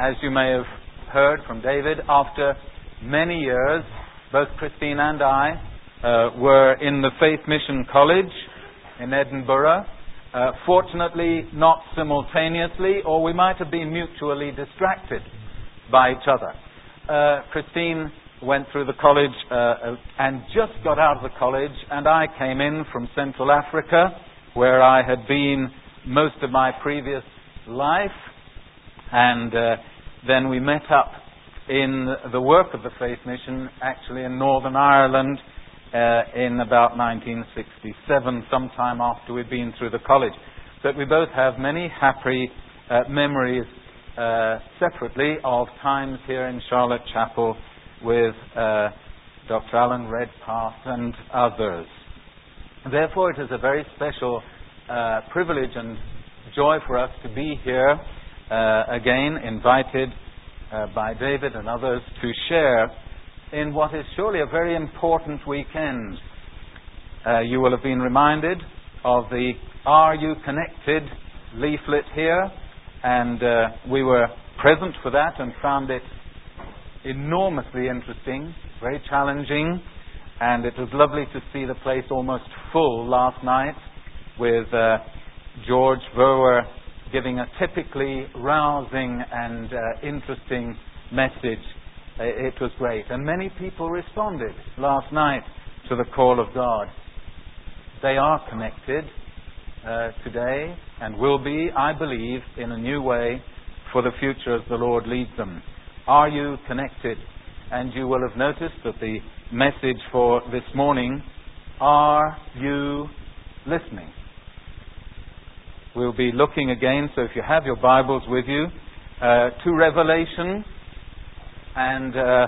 as you may have heard from David, after many years, both Christine and I uh, were in the Faith Mission College in Edinburgh. Uh, fortunately, not simultaneously, or we might have been mutually distracted by each other. Uh, Christine went through the college uh, and just got out of the college, and I came in from Central Africa, where I had been most of my previous life, and uh, then we met up in the work of the Faith Mission, actually in Northern Ireland, uh, in about 1967, sometime after we'd been through the college. But we both have many happy uh, memories uh, separately of times here in Charlotte Chapel with uh, Dr. Alan Redpath and others. Therefore, it is a very special uh, privilege and joy for us to be here uh, again, invited uh, by David and others to share in what is surely a very important weekend. Uh, you will have been reminded of the Are You Connected leaflet here, and uh, we were present for that and found it enormously interesting, very challenging, and it was lovely to see the place almost full last night with uh, George Verwer giving a typically rousing and uh, interesting message. Uh, it was great. And many people responded last night to the call of God. They are connected uh, today and will be, I believe, in a new way for the future as the Lord leads them. Are you connected? And you will have noticed that the message for this morning, are you listening? We'll be looking again, so if you have your Bibles with you, uh, to Revelation and uh,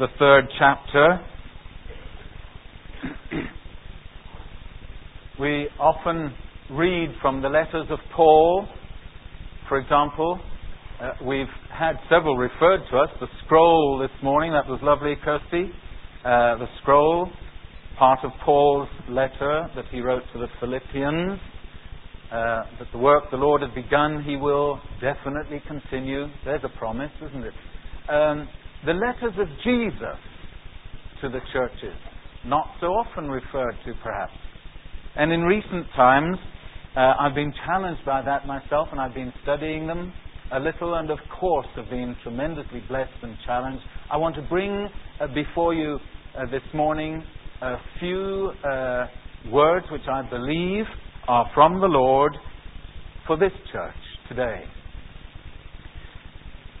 the third chapter. we often read from the letters of Paul, for example. Uh, we've had several referred to us. The scroll this morning, that was lovely, Kirsty. Uh, the scroll, part of Paul's letter that he wrote to the Philippians uh, that the work the Lord has begun, He will definitely continue. There's a promise, isn't it? Um, the letters of Jesus to the churches, not so often referred to, perhaps. And in recent times, uh, I've been challenged by that myself, and I've been studying them a little, and of course, have been tremendously blessed and challenged. I want to bring uh, before you uh, this morning a few uh, words which I believe are from the Lord for this church today.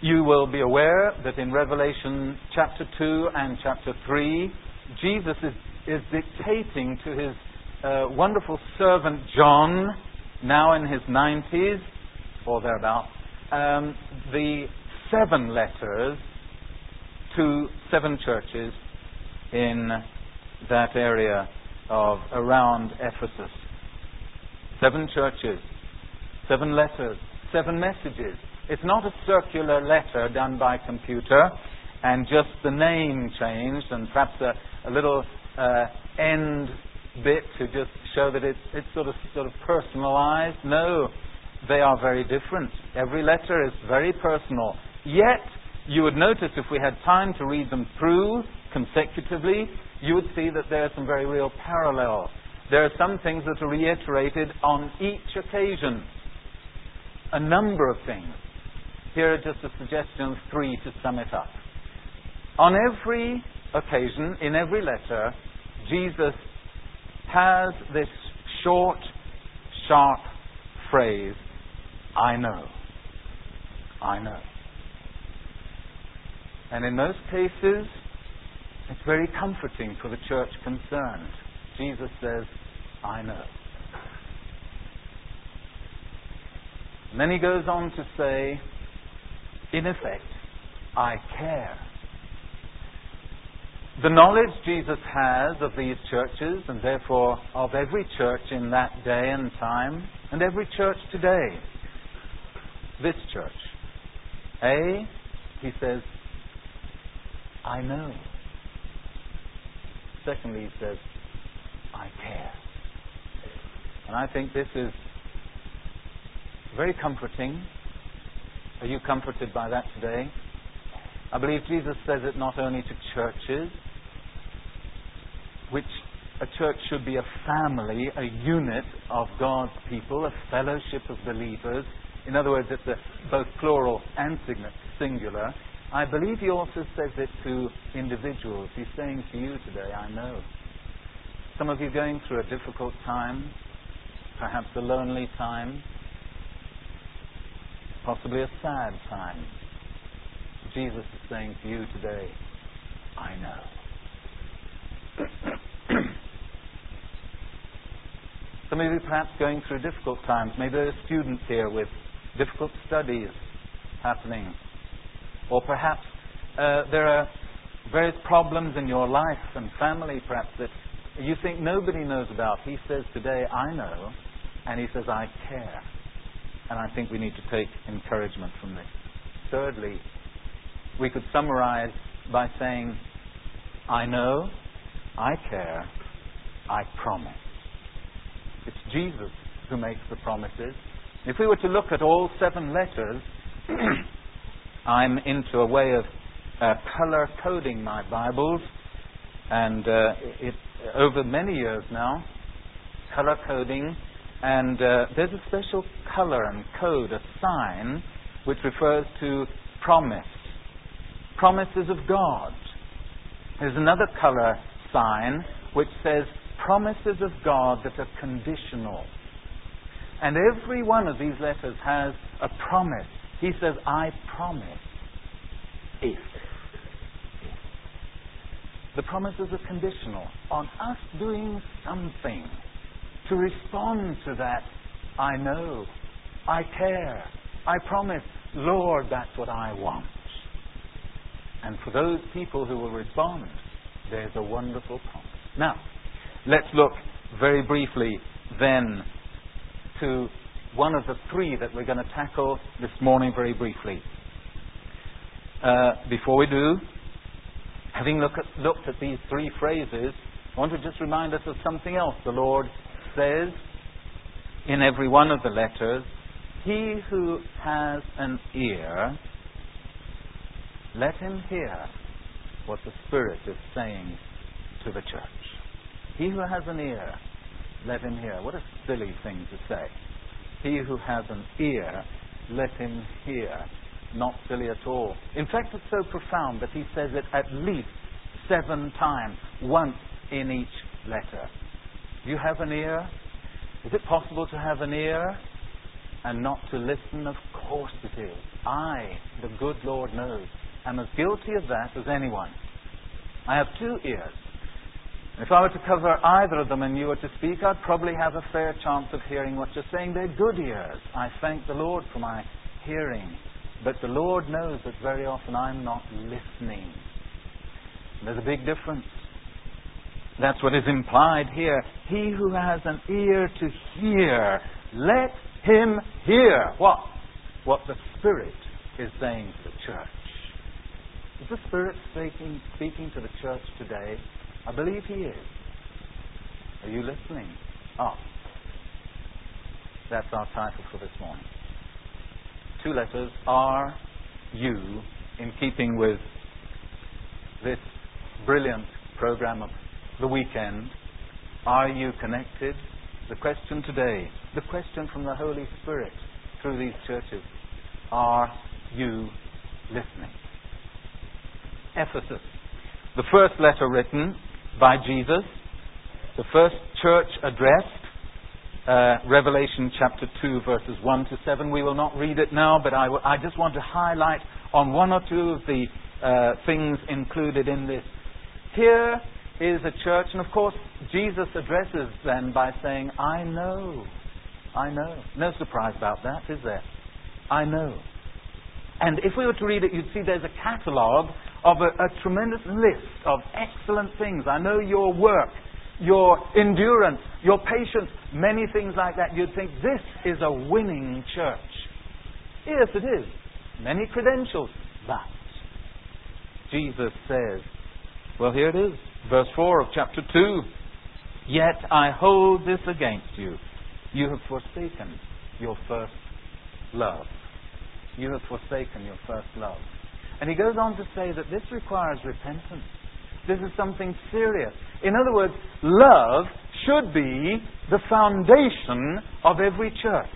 You will be aware that in Revelation chapter 2 and chapter 3, Jesus is, is dictating to his uh, wonderful servant John, now in his 90s or thereabouts, um, the seven letters to seven churches in that area of around Ephesus. Seven churches, seven letters, seven messages. It's not a circular letter done by computer and just the name changed and perhaps a, a little uh, end bit to just show that it's, it's sort of sort of personalized. No, they are very different. Every letter is very personal. Yet, you would notice if we had time to read them through consecutively, you would see that there are some very real parallels there are some things that are reiterated on each occasion. A number of things. Here are just a suggestion of three to sum it up. On every occasion, in every letter, Jesus has this short, sharp phrase I know. I know. And in most cases, it's very comforting for the church concerned. Jesus says, I know. And then he goes on to say, in effect, I care. The knowledge Jesus has of these churches, and therefore of every church in that day and time, and every church today, this church. A, he says, I know. Secondly, he says, I care. And I think this is very comforting Are you comforted by that today? I believe Jesus says it not only to churches, which a church should be a family, a unit of God's people, a fellowship of believers. In other words, it's a, both plural and singular. I believe he also says it to individuals. He's saying to you today, I know. Some of you going through a difficult time, perhaps a lonely time, possibly a sad time. Jesus is saying to you today, I know. Some of you perhaps going through difficult times. Maybe there are students here with difficult studies happening. Or perhaps uh, there are various problems in your life and family, perhaps, that you think nobody knows about. He says today, I know. And he says, I care. And I think we need to take encouragement from this. Thirdly, we could summarize by saying, I know, I care, I promise. It's Jesus who makes the promises. If we were to look at all seven letters, I'm into a way of uh, color coding my Bibles, and uh, it, over many years now, color coding, and uh, there's a special color and code, a sign, which refers to promise, promises of God. There's another color sign which says promises of God that are conditional. And every one of these letters has a promise. He says, I promise if. The promises are conditional on us doing something to respond to that. I know. I care. I promise. Lord, that's what I want. And for those people who will respond, there's a wonderful promise. Now, Let's look very briefly then to one of the three that we're going to tackle this morning very briefly. Uh, before we do, having look at, looked at these three phrases, I want to just remind us of something else the Lord says in every one of the letters He who has an ear, let him hear what the Spirit is saying to the church. He who has an ear, let him hear. What a silly thing to say. He who has an ear, let him hear. Not silly at all. In fact, it's so profound that he says it at least seven times, once in each letter. You have an ear? Is it possible to have an ear and not to listen? Of course it is. I, the good Lord knows, am as guilty of that as anyone. I have two ears. If I were to cover either of them and you were to speak, I'd probably have a fair chance of hearing what you're saying. They're good ears. I thank the Lord for my hearing. But the Lord knows that very often I'm not listening. There's a big difference. That's what is implied here. He who has an ear to hear, let him hear. What? What the Spirit is saying to the church. Is the Spirit speaking, speaking to the church today? I believe He is. Are you listening? Oh. That's our title for this morning. Two letters are you in keeping with this brilliant program of the weekend. Are you connected? The question today, the question from the Holy Spirit through these churches, are you listening? Ephesus. The first letter written by Jesus. The first church addressed, uh, Revelation chapter 2, verses 1 to 7. We will not read it now, but I, w- I just want to highlight on one or two of the uh, things included in this. Here is a church, and of course, Jesus addresses them by saying, I know. I know. No surprise about that, is there? I know. And if we were to read it, you'd see there's a catalogue of a, a tremendous list of excellent things. I know your work, your endurance, your patience, many things like that. You'd think this is a winning church. Yes, it is. Many credentials. But Jesus says, well, here it is, verse 4 of chapter 2. Yet I hold this against you. You have forsaken your first love. you have forsaken your first love. And he goes on to say that this requires repentance. This is something serious. In other words, love should be the foundation of every church.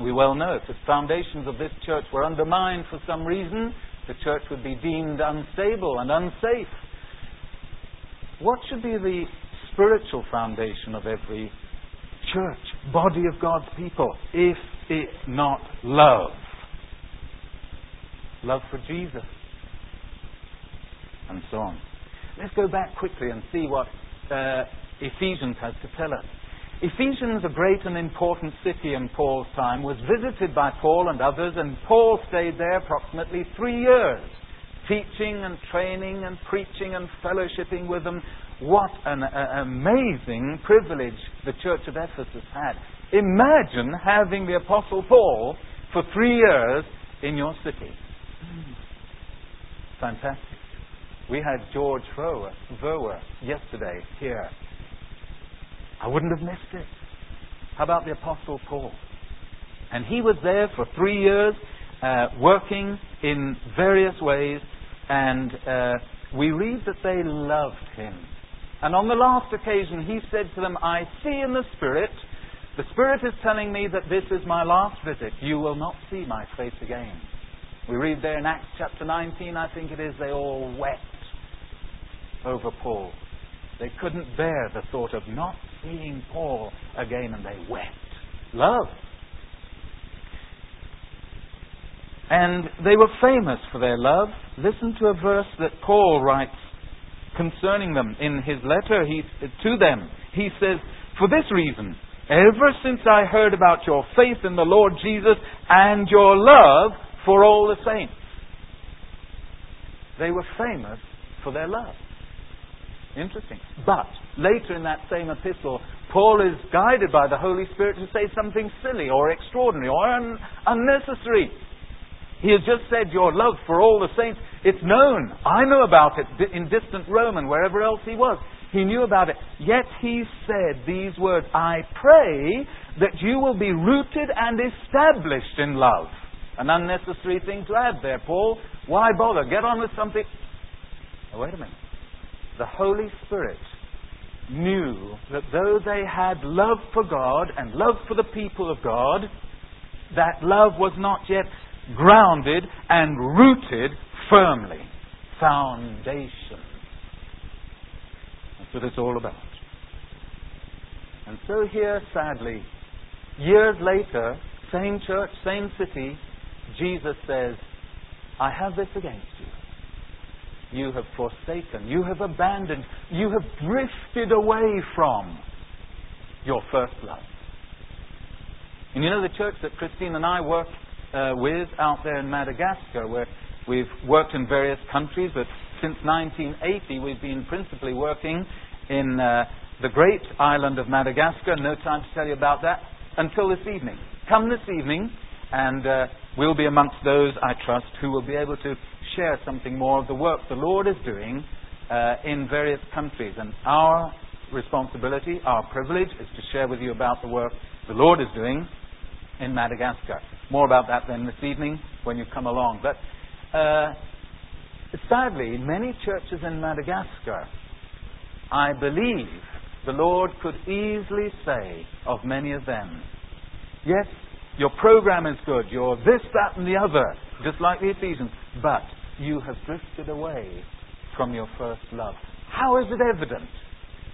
We well know if the foundations of this church were undermined for some reason, the church would be deemed unstable and unsafe. What should be the spiritual foundation of every church, body of God's people, if it not love? Love for Jesus. And so on. Let's go back quickly and see what uh, Ephesians has to tell us. Ephesians, a great and important city in Paul's time, was visited by Paul and others, and Paul stayed there approximately three years, teaching and training and preaching and fellowshipping with them. What an uh, amazing privilege the church of Ephesus had. Imagine having the Apostle Paul for three years in your city. Fantastic. We had George Verwer yesterday here. I wouldn't have missed it. How about the Apostle Paul? And he was there for three years, uh, working in various ways, and uh, we read that they loved him. And on the last occasion, he said to them, I see in the Spirit, the Spirit is telling me that this is my last visit. You will not see my face again. We read there in Acts chapter 19, I think it is, they all wept over Paul. They couldn't bear the thought of not seeing Paul again, and they wept. Love. And they were famous for their love. Listen to a verse that Paul writes concerning them in his letter he, to them. He says, For this reason, ever since I heard about your faith in the Lord Jesus and your love for all the saints. They were famous for their love. Interesting. But later in that same epistle, Paul is guided by the Holy Spirit to say something silly or extraordinary or un- unnecessary. He has just said, Your love for all the saints, it's known. I know about it in distant Rome and wherever else he was. He knew about it. Yet he said these words I pray that you will be rooted and established in love. An unnecessary thing to add there, Paul. Why bother? Get on with something. Oh, wait a minute. The Holy Spirit knew that though they had love for God and love for the people of God, that love was not yet grounded and rooted firmly. Foundation. That's what it's all about. And so here, sadly, years later, same church, same city, Jesus says, I have this against you. You have forsaken, you have abandoned, you have drifted away from your first love. And you know the church that Christine and I work uh, with out there in Madagascar, where we've worked in various countries, but since 1980 we've been principally working in uh, the great island of Madagascar. No time to tell you about that until this evening. Come this evening, and uh, we'll be amongst those, I trust, who will be able to share something more of the work the Lord is doing uh, in various countries. And our responsibility, our privilege, is to share with you about the work the Lord is doing in Madagascar. More about that then this evening when you come along. But uh, sadly, many churches in Madagascar, I believe the Lord could easily say of many of them, Yes, your program is good. You're this, that, and the other, just like the Ephesians. But you have drifted away from your first love. How is it evident?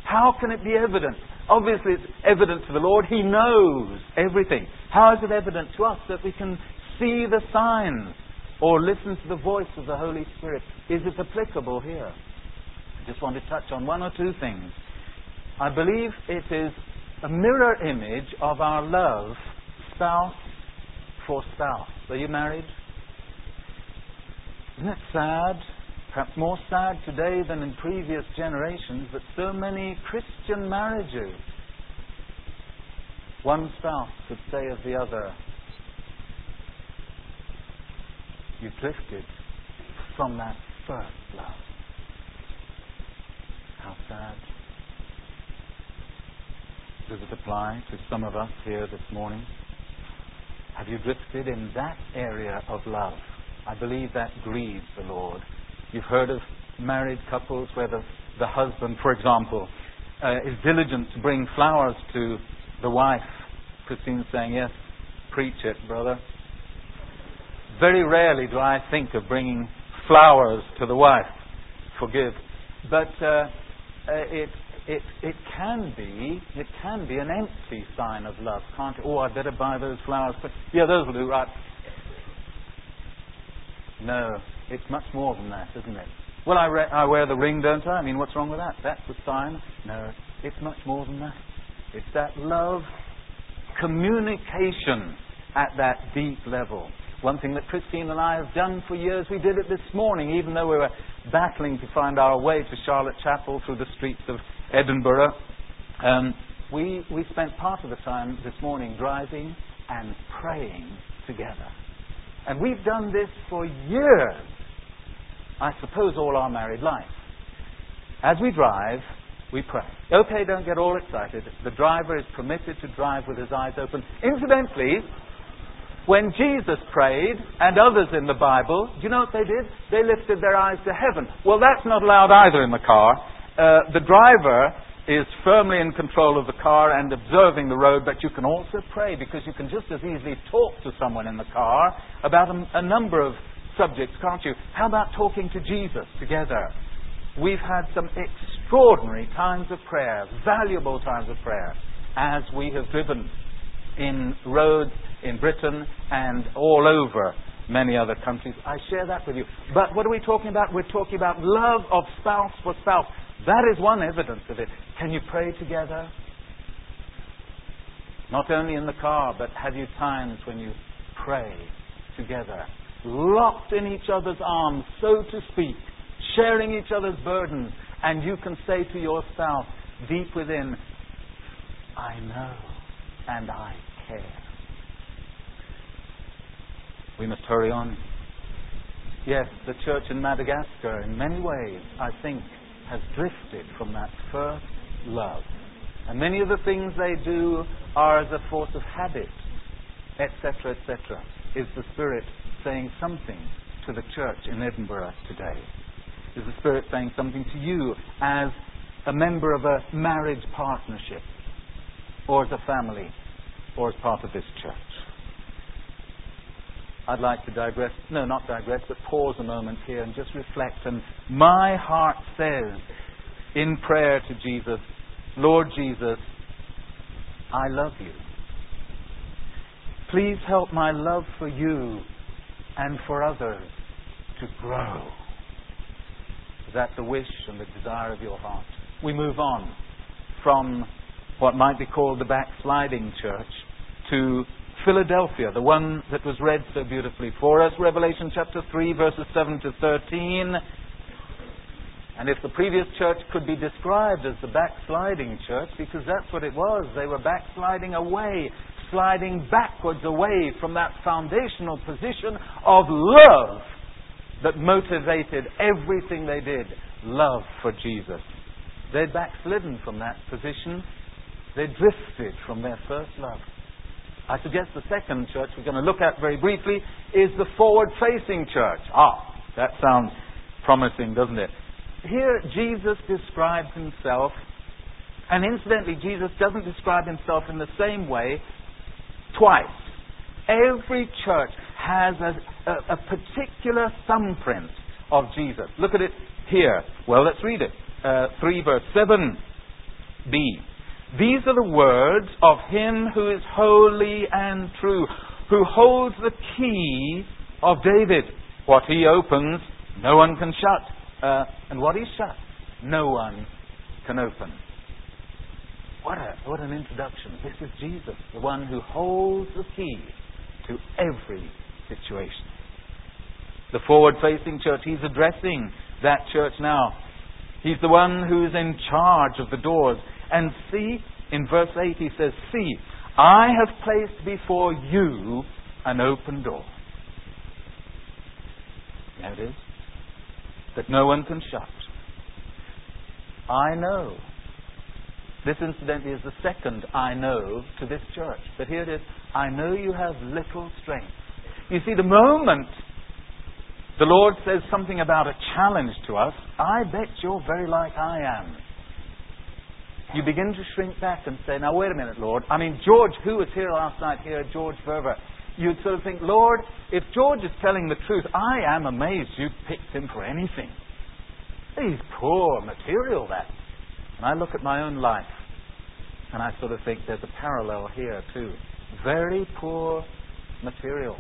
How can it be evident? Obviously, it's evident to the Lord. He knows everything. How is it evident to us that we can see the signs or listen to the voice of the Holy Spirit? Is it applicable here? I just want to touch on one or two things. I believe it is a mirror image of our love spouse for spouse. Are you married? Isn't it sad? Perhaps more sad today than in previous generations that so many Christian marriages, one spouse could say of the other, You drifted from that first love. How sad. Does it apply to some of us here this morning? Have you drifted in that area of love? I believe that grieves the Lord. You've heard of married couples where the, the husband, for example, uh, is diligent to bring flowers to the wife. Christine's saying, Yes, preach it, brother. Very rarely do I think of bringing flowers to the wife. Forgive. But uh, uh, it, it, it can be it can be an empty sign of love, can't it? Oh, I'd better buy those flowers. But yeah, those will do, right? No, it's much more than that, isn't it? Well, I, re- I wear the ring, don't I? I mean, what's wrong with that? That's the sign. No, it's much more than that. It's that love communication at that deep level. One thing that Christine and I have done for years, we did it this morning, even though we were battling to find our way to Charlotte Chapel through the streets of Edinburgh. Um, we, we spent part of the time this morning driving and praying together. And we've done this for years. I suppose all our married life. As we drive, we pray. Okay, don't get all excited. The driver is permitted to drive with his eyes open. Incidentally, when Jesus prayed, and others in the Bible, do you know what they did? They lifted their eyes to heaven. Well, that's not allowed either in the car. Uh, the driver is firmly in control of the car and observing the road, but you can also pray because you can just as easily talk to someone in the car about a, a number of subjects, can't you? How about talking to Jesus together? We've had some extraordinary times of prayer, valuable times of prayer, as we have driven in roads in Britain and all over many other countries. I share that with you. But what are we talking about? We're talking about love of spouse for spouse. That is one evidence of it. Can you pray together? Not only in the car, but have you times when you pray together, locked in each other's arms, so to speak, sharing each other's burdens, and you can say to yourself, deep within, I know and I care. We must hurry on. Yes, the church in Madagascar, in many ways, I think, has drifted from that first love. And many of the things they do are as a force of habit, etc., etc. Is the Spirit saying something to the church in Edinburgh today? Is the Spirit saying something to you as a member of a marriage partnership, or as a family, or as part of this church? I'd like to digress, no, not digress, but pause a moment here and just reflect. And my heart says in prayer to Jesus, Lord Jesus, I love you. Please help my love for you and for others to grow. Is that the wish and the desire of your heart? We move on from what might be called the backsliding church to Philadelphia, the one that was read so beautifully for us, Revelation chapter 3, verses 7 to 13. And if the previous church could be described as the backsliding church, because that's what it was, they were backsliding away, sliding backwards away from that foundational position of love that motivated everything they did love for Jesus. They'd backslidden from that position, they drifted from their first love. I suggest the second church we're going to look at very briefly is the forward facing church. Ah, that sounds promising, doesn't it? Here, Jesus describes himself, and incidentally, Jesus doesn't describe himself in the same way twice. Every church has a, a, a particular thumbprint of Jesus. Look at it here. Well, let's read it. Uh, 3 verse 7b. These are the words of him who is holy and true, who holds the key of David. What he opens, no one can shut. Uh, and what he shuts, no one can open. What, a, what an introduction. This is Jesus, the one who holds the key to every situation. The forward facing church, he's addressing that church now. He's the one who's in charge of the doors. And see, in verse 8 he says, See, I have placed before you an open door. There it is. That no one can shut. I know. This, incidentally, is the second I know to this church. But here it is I know you have little strength. You see, the moment the Lord says something about a challenge to us, I bet you're very like I am. You begin to shrink back and say, now wait a minute, Lord. I mean, George, who was here last night here, George Verwer, you'd sort of think, Lord, if George is telling the truth, I am amazed you picked him for anything. He's poor material, that. And I look at my own life, and I sort of think there's a parallel here, too. Very poor material.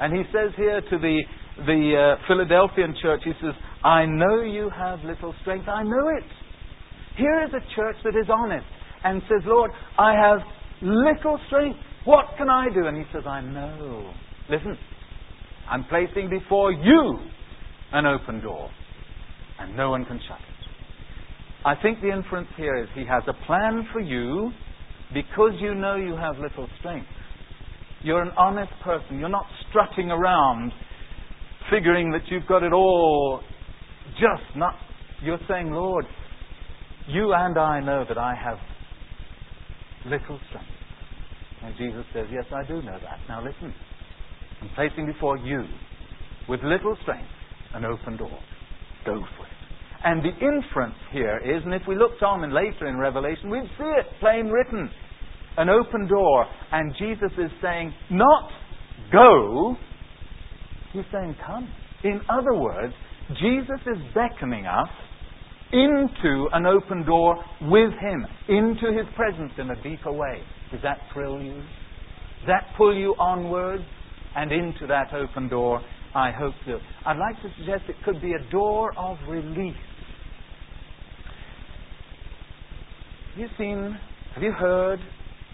And he says here to the, the uh, Philadelphian church, he says, I know you have little strength. I know it. Here is a church that is honest and says, Lord, I have little strength. What can I do? And he says, I know. Listen, I'm placing before you an open door, and no one can shut it. I think the inference here is he has a plan for you because you know you have little strength. You're an honest person. You're not strutting around figuring that you've got it all just not. You're saying, Lord, you and I know that I have little strength. And Jesus says, Yes, I do know that. Now listen. I'm placing before you, with little strength, an open door. Go for it. And the inference here is, and if we looked on and later in Revelation, we'd see it plain written. An open door. And Jesus is saying, not go, he's saying come. In other words, Jesus is beckoning us into an open door with Him, into His presence in a deeper way. Does that thrill you? Does that pull you onwards and into that open door? I hope so. I'd like to suggest it could be a door of release. Have you seen, have you heard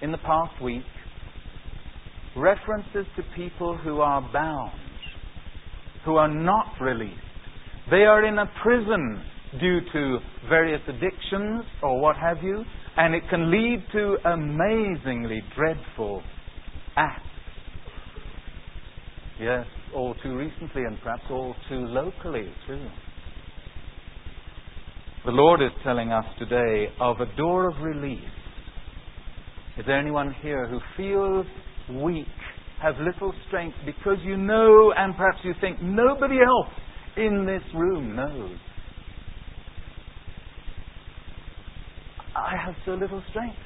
in the past week references to people who are bound, who are not released? They are in a prison due to various addictions or what have you, and it can lead to amazingly dreadful acts. Yes, all too recently and perhaps all too locally too. The Lord is telling us today of a door of release. Is there anyone here who feels weak, has little strength because you know and perhaps you think nobody else in this room knows I have so little strength.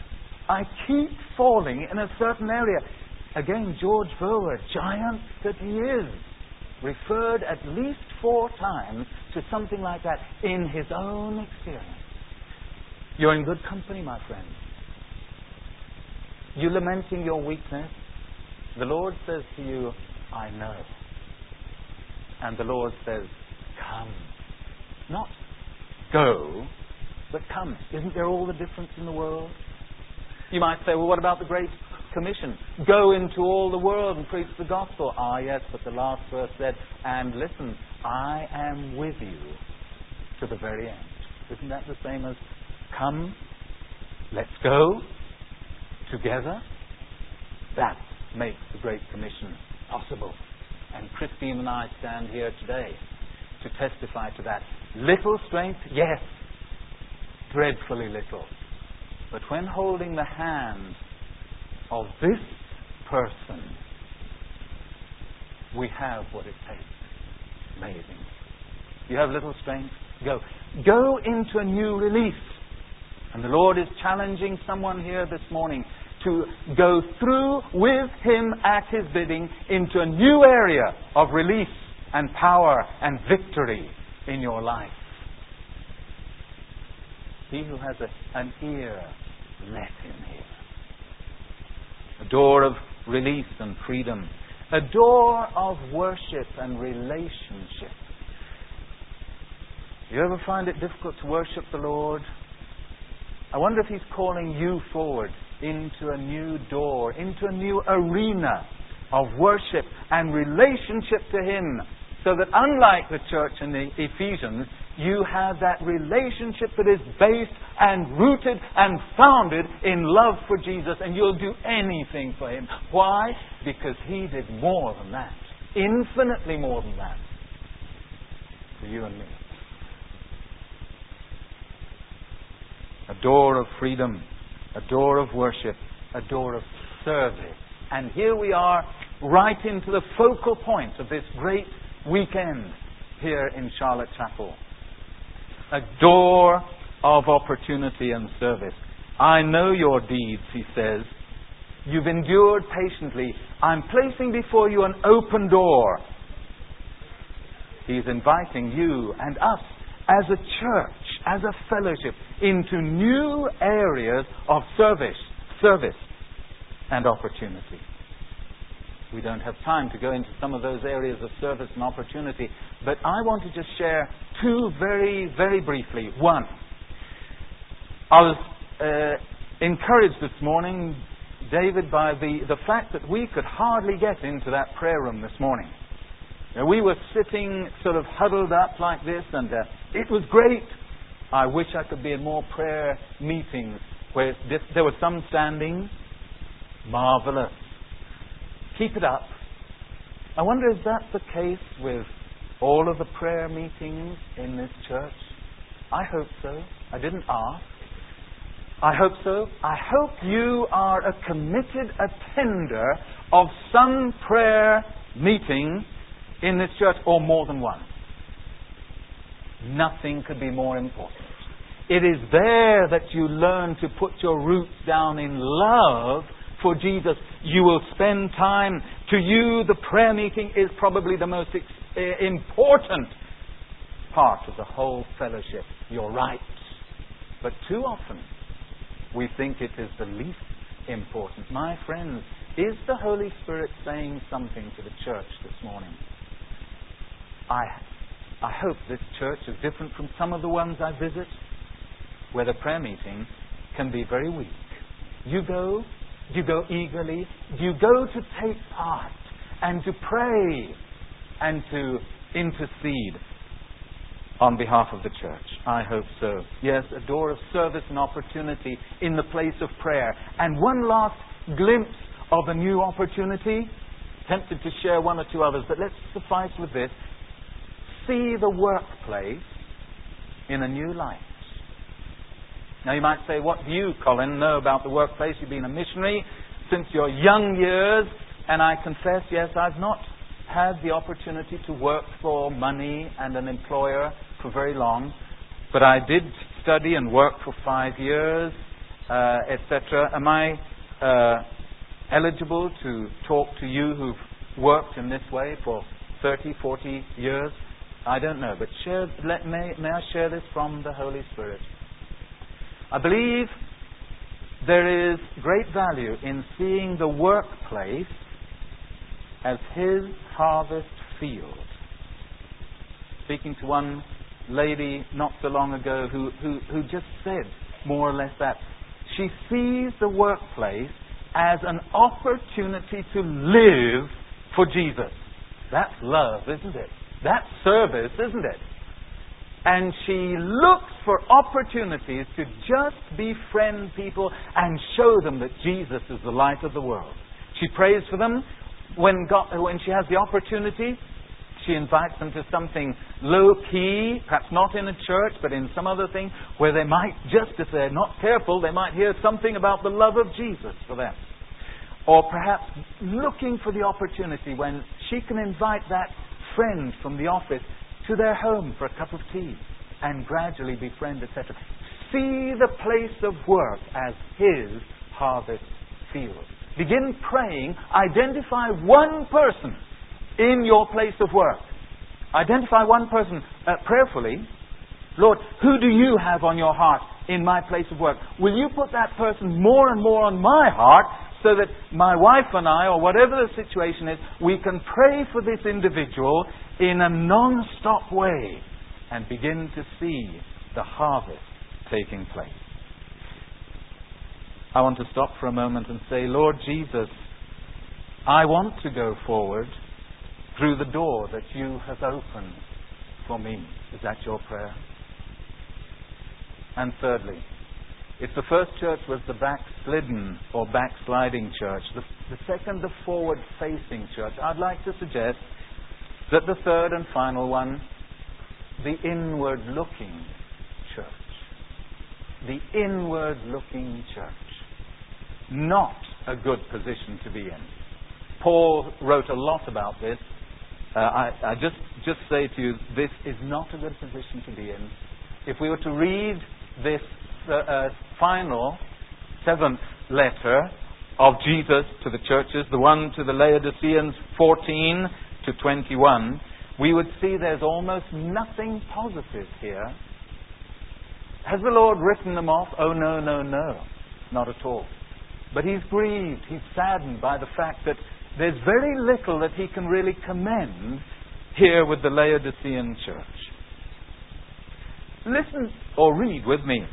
I keep falling in a certain area. Again, George Verwer, giant that he is, referred at least four times to something like that in his own experience. You're in good company, my friend. You lamenting your weakness, the Lord says to you, I know. And the Lord says, Come. Not go, but come. Isn't there all the difference in the world? You might say, well, what about the Great Commission? Go into all the world and preach the gospel. Ah, yes, but the last verse said, and listen, I am with you to the very end. Isn't that the same as come, let's go together? That makes the Great Commission possible. And Christine and I stand here today to testify to that. Little strength, yes, dreadfully little. But when holding the hand of this person, we have what it takes. Amazing. You have little strength? Go. Go into a new release. And the Lord is challenging someone here this morning to go through with Him at His bidding into a new area of release and power and victory in your life. He who has a, an ear, let him hear. A door of release and freedom. A door of worship and relationship. You ever find it difficult to worship the Lord? I wonder if He's calling you forward into a new door, into a new arena of worship and relationship to Him. So that unlike the church in the Ephesians, you have that relationship that is based and rooted and founded in love for Jesus, and you'll do anything for Him. Why? Because He did more than that, infinitely more than that, for you and me. A door of freedom, a door of worship, a door of service And here we are, right into the focal point of this great weekend here in Charlotte Chapel. A door of opportunity and service. I know your deeds, he says. You've endured patiently. I'm placing before you an open door. He's inviting you and us as a church, as a fellowship, into new areas of service, service and opportunity. We don't have time to go into some of those areas of service and opportunity, but I want to just share two very, very briefly. One, I was uh, encouraged this morning, David, by the, the fact that we could hardly get into that prayer room this morning. We were sitting sort of huddled up like this, and uh, it was great. I wish I could be in more prayer meetings where there was some standing. Marvelous. Keep it up. I wonder, is that the case with all of the prayer meetings in this church? I hope so. I didn't ask. I hope so. I hope you are a committed attender of some prayer meeting in this church or more than one. Nothing could be more important. It is there that you learn to put your roots down in love for Jesus. You will spend time. To you, the prayer meeting is probably the most ex- eh, important part of the whole fellowship. You're right. But too often, we think it is the least important. My friends, is the Holy Spirit saying something to the church this morning? I, I hope this church is different from some of the ones I visit where the prayer meeting can be very weak. You go, you go eagerly, you go to take part and to pray and to intercede on behalf of the church. I hope so. Yes, a door of service and opportunity in the place of prayer. And one last glimpse of a new opportunity. Tempted to share one or two others, but let's suffice with this see the workplace in a new light. Now, you might say, What do you, Colin, know about the workplace? You've been a missionary since your young years, and I confess, yes, I've not had the opportunity to work for money and an employer for very long, but I did study and work for five years, uh, etc. Am I uh, eligible to talk to you who've worked in this way for 30, 40 years? I don't know, but share, let, may, may I share this from the Holy Spirit? I believe there is great value in seeing the workplace as His harvest field. Speaking to one lady not so long ago who, who, who just said more or less that. She sees the workplace as an opportunity to live for Jesus. That's love, isn't it? That's service, isn't it? And she looks for opportunities to just befriend people and show them that Jesus is the light of the world. She prays for them. When, God, when she has the opportunity, she invites them to something low key, perhaps not in a church, but in some other thing, where they might, just if they're not careful, they might hear something about the love of Jesus for them. Or perhaps looking for the opportunity when she can invite that friend from the office to their home for a cup of tea and gradually befriend, etc. See the place of work as his harvest field. Begin praying. Identify one person in your place of work. Identify one person uh, prayerfully. Lord, who do you have on your heart in my place of work? Will you put that person more and more on my heart so that my wife and I, or whatever the situation is, we can pray for this individual in a non stop way and begin to see the harvest taking place. I want to stop for a moment and say, Lord Jesus, I want to go forward through the door that you have opened for me. Is that your prayer? And thirdly, if the first church was the backslidden or backsliding church, the, the second, the forward facing church, I'd like to suggest that the third and final one, the inward looking church. The inward looking church. Not a good position to be in. Paul wrote a lot about this. Uh, I, I just, just say to you, this is not a good position to be in. If we were to read this uh, final seventh letter of Jesus to the churches, the one to the Laodiceans 14 to 21, we would see there's almost nothing positive here. Has the Lord written them off? Oh, no, no, no. Not at all. But he's grieved, he's saddened by the fact that there's very little that he can really commend here with the Laodicean church. Listen or read with me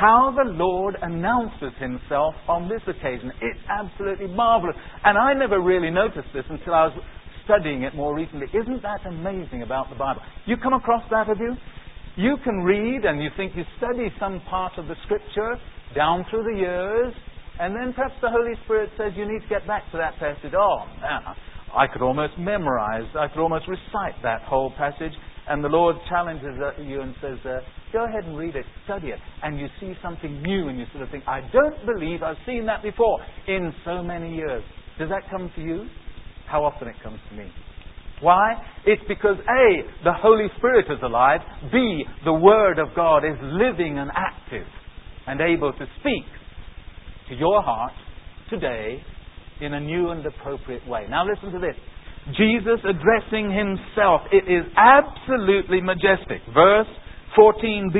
how the Lord announces himself on this occasion. It's absolutely marvelous. And I never really noticed this until I was studying it more recently. Isn't that amazing about the Bible? You come across that, have you? You can read and you think you study some part of the scripture down through the years, and then perhaps the Holy Spirit says you need to get back to that passage. Oh, man, I could almost memorize, I could almost recite that whole passage, and the Lord challenges you and says, uh, go ahead and read it, study it, and you see something new, and you sort of think, I don't believe I've seen that before in so many years. Does that come to you? How often it comes to me? Why? It's because A, the Holy Spirit is alive, B, the Word of God is living and active and able to speak to your heart today in a new and appropriate way. Now listen to this. Jesus addressing himself. It is absolutely majestic. Verse 14b.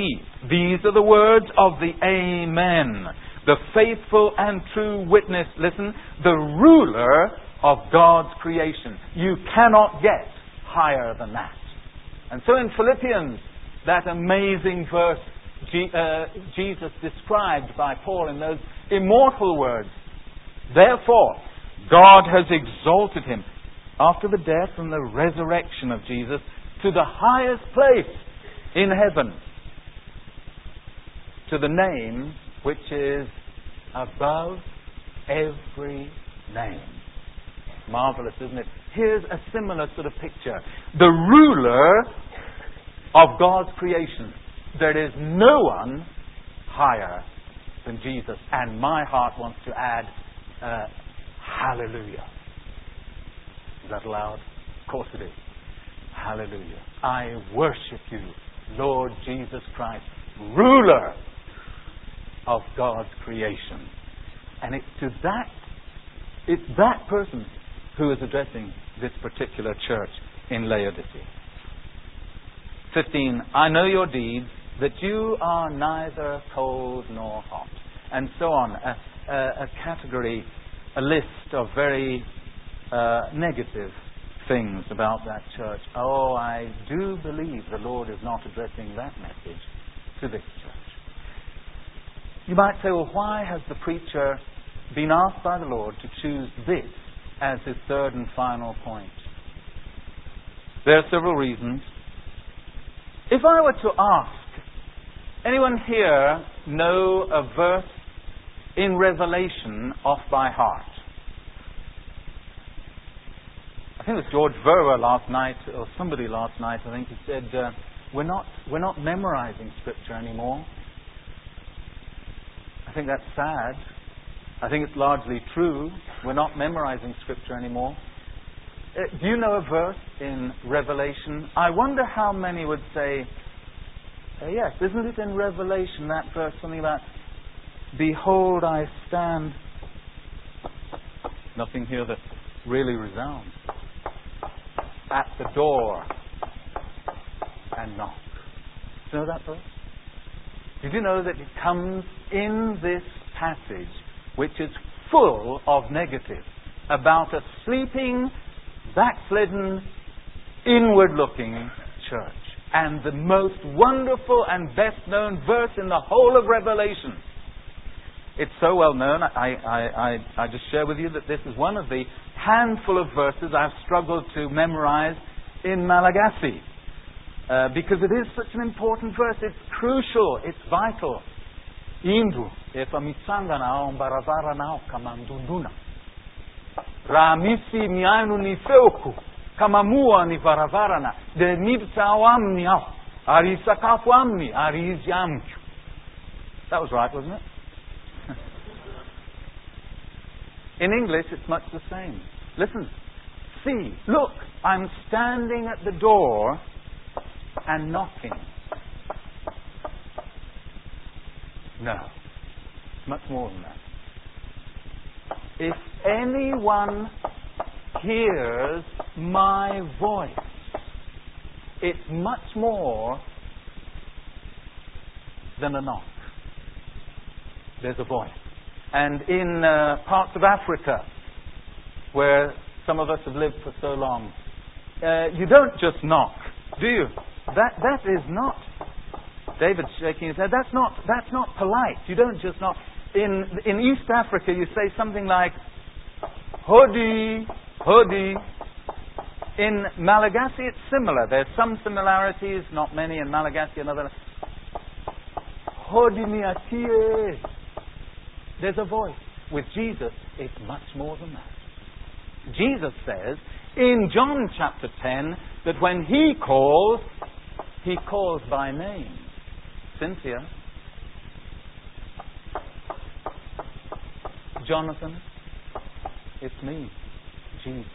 These are the words of the Amen. The faithful and true witness, listen, the ruler of God's creation. You cannot get higher than that. And so in Philippians, that amazing verse uh, Jesus described by Paul in those immortal words, Therefore, God has exalted him after the death and the resurrection of Jesus to the highest place in heaven, to the name which is above every name. Marvelous, isn't it? Here's a similar sort of picture. The ruler of God's creation. There is no one higher than Jesus. And my heart wants to add, uh, hallelujah. That loud? Of course it is. Hallelujah. I worship you, Lord Jesus Christ, ruler of God's creation. And it's to that, it's that person who is addressing this particular church in Laodicea. 15. I know your deeds, that you are neither cold nor hot. And so on. A, a, a category, a list of very uh, negative things about that church. Oh, I do believe the Lord is not addressing that message to this church. You might say, well, why has the preacher been asked by the Lord to choose this as his third and final point? There are several reasons. If I were to ask, anyone here know a verse in Revelation off by heart? I think it was George Verwer last night, or somebody last night, I think he said, uh, we're, not, we're not memorizing Scripture anymore. I think that's sad. I think it's largely true. We're not memorizing Scripture anymore. Uh, do you know a verse in Revelation? I wonder how many would say, uh, yes, isn't it in Revelation that verse, something about, Behold, I stand. Nothing here that really resounds. At the door and knock. Do you know that verse? Did you know that it comes in this passage which is full of negative about a sleeping, backslidden, inward looking church. And the most wonderful and best known verse in the whole of Revelation. It's so well known, I, I, I, I just share with you that this is one of the handful of verses I've struggled to memorize in Malagasy. Uh, because it is such an important verse. It's crucial. It's vital. Indu efa mitsangana ao ambaravarana ao ka mandondona raha misy miaino ny feoko ka mamoa ny varavarana ao aho ary sakafo aminy ary izy amiko that was right wasn't it In English, it's much the same. Listen, see, look, I'm standing at the door and knocking. No, much more than that. If anyone hears my voice, it's much more than a knock. There's a voice. And in uh, parts of Africa, where some of us have lived for so long, uh, you don't just knock, do you? That, that is not. David's shaking his head. That's not, that's not polite. You don't just knock. In, in East Africa, you say something like, Hodi, Hodi. In Malagasy, it's similar. There's some similarities, not many in Malagasy, another. Hodi miatie. There's a voice. With Jesus, it's much more than that. Jesus says in John chapter 10 that when he calls, he calls by name. Cynthia, Jonathan, it's me, Jesus.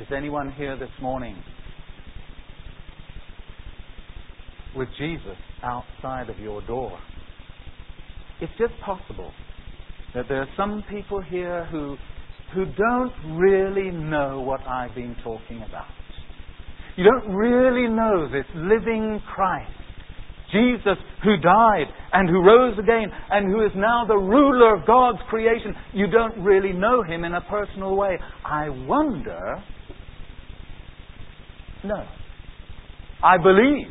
Is anyone here this morning with Jesus outside of your door? It's just possible that there are some people here who, who don't really know what I've been talking about. You don't really know this living Christ, Jesus who died and who rose again and who is now the ruler of God's creation. You don't really know him in a personal way. I wonder. No. I believe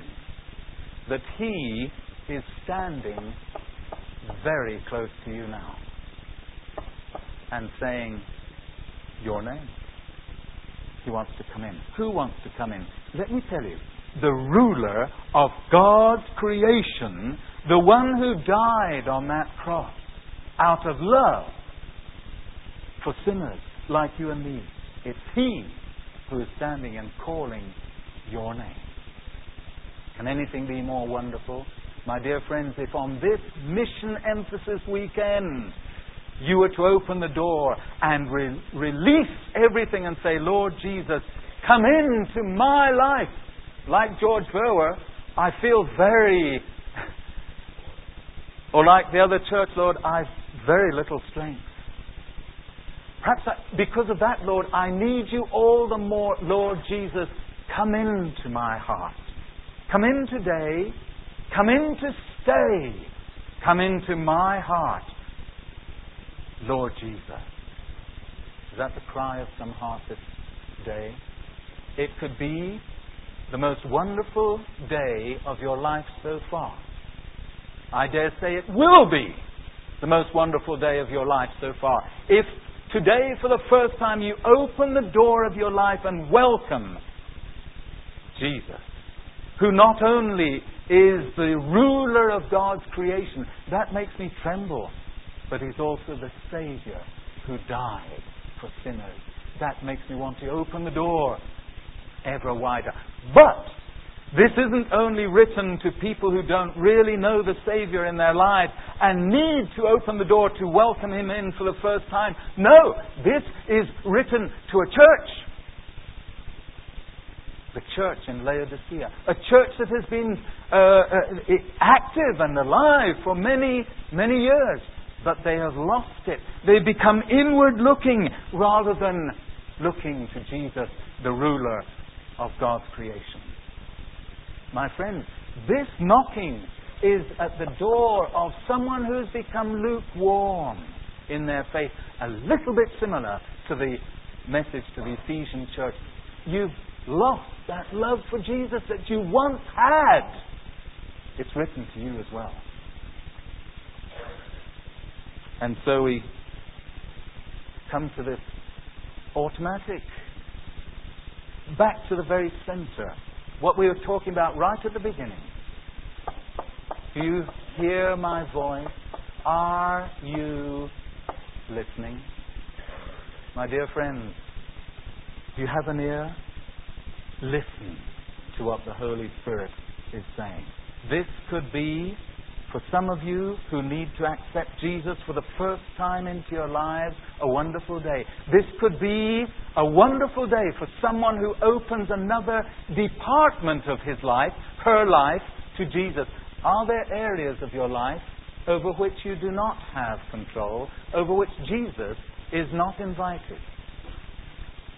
that he is standing very close to you now and saying your name. He wants to come in. Who wants to come in? Let me tell you. The ruler of God's creation, the one who died on that cross out of love for sinners like you and me. It's He who is standing and calling your name. Can anything be more wonderful? My dear friends, if on this mission emphasis weekend you were to open the door and re- release everything and say, Lord Jesus, come into my life, like George Verwer, I feel very, or like the other church, Lord, I've very little strength. Perhaps I, because of that, Lord, I need you all the more, Lord Jesus, come into my heart. Come in today Come in to stay. Come into my heart. Lord Jesus. Is that the cry of some heart this day? It could be the most wonderful day of your life so far. I dare say it will be the most wonderful day of your life so far. If today, for the first time, you open the door of your life and welcome Jesus, who not only is the ruler of God's creation. That makes me tremble. But he's also the Savior who died for sinners. That makes me want to open the door ever wider. But this isn't only written to people who don't really know the Savior in their lives and need to open the door to welcome Him in for the first time. No, this is written to a church the church in Laodicea, a church that has been uh, uh, active and alive for many, many years, but they have lost it. They become inward looking rather than looking to Jesus, the ruler of God's creation. My friends, this knocking is at the door of someone who's become lukewarm in their faith, a little bit similar to the message to the Ephesian church. You've lost that love for Jesus that you once had. It's written to you as well. And so we come to this automatic, back to the very center, what we were talking about right at the beginning. Do you hear my voice? Are you listening? My dear friends, do you have an ear? Listen to what the Holy Spirit is saying. This could be For some of you who need to accept Jesus for the first time into your lives, a wonderful day. This could be a wonderful day for someone who opens another department of his life, her life, to Jesus. Are there areas of your life over which you do not have control, over which Jesus is not invited?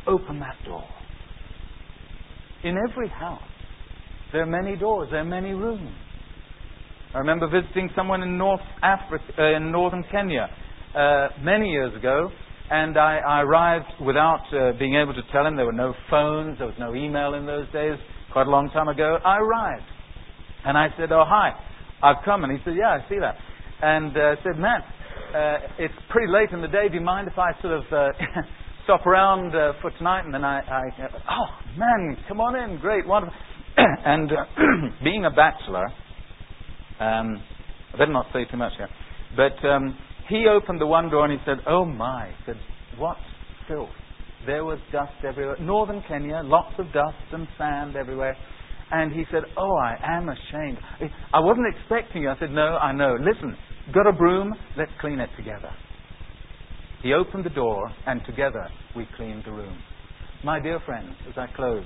Open that door. In every house, there are many doors, there are many rooms. I remember visiting someone in North Africa, uh, in northern Kenya, uh, many years ago, and I, I arrived without uh, being able to tell him. There were no phones, there was no email in those days, quite a long time ago. I arrived, and I said, "Oh hi, I've come." And he said, "Yeah, I see that." And uh, said, "Man, uh, it's pretty late in the day. Do you mind if I sort of uh, stop around uh, for tonight?" And then I, I, "Oh man, come on in, great, wonderful." and uh, being a bachelor. Um, I better not say too much here. But um, he opened the one door and he said, Oh my. He said, What filth. There was dust everywhere. Northern Kenya, lots of dust and sand everywhere. And he said, Oh, I am ashamed. I wasn't expecting you. I said, No, I know. Listen, got a broom? Let's clean it together. He opened the door, and together we cleaned the room. My dear friends, as I close,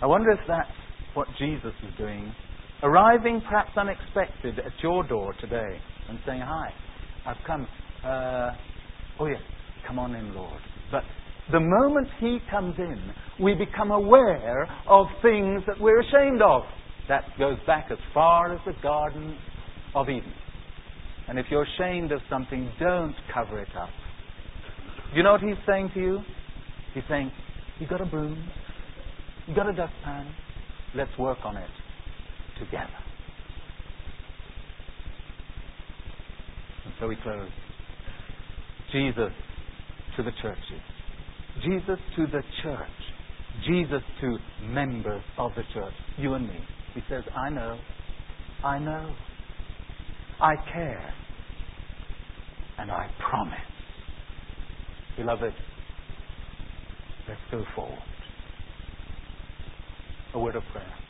I wonder if that's what Jesus is doing arriving perhaps unexpected at your door today and saying, Hi, I've come. Uh, oh, yes, come on in, Lord. But the moment He comes in, we become aware of things that we're ashamed of. That goes back as far as the Garden of Eden. And if you're ashamed of something, don't cover it up. You know what He's saying to you? He's saying, You got a broom? You got a dustpan? Let's work on it together. And so we close. Jesus to the churches. Jesus to the church. Jesus to members of the church. You and me. He says, I know. I know. I care. And I promise. Beloved, let's go forward. A word of prayer.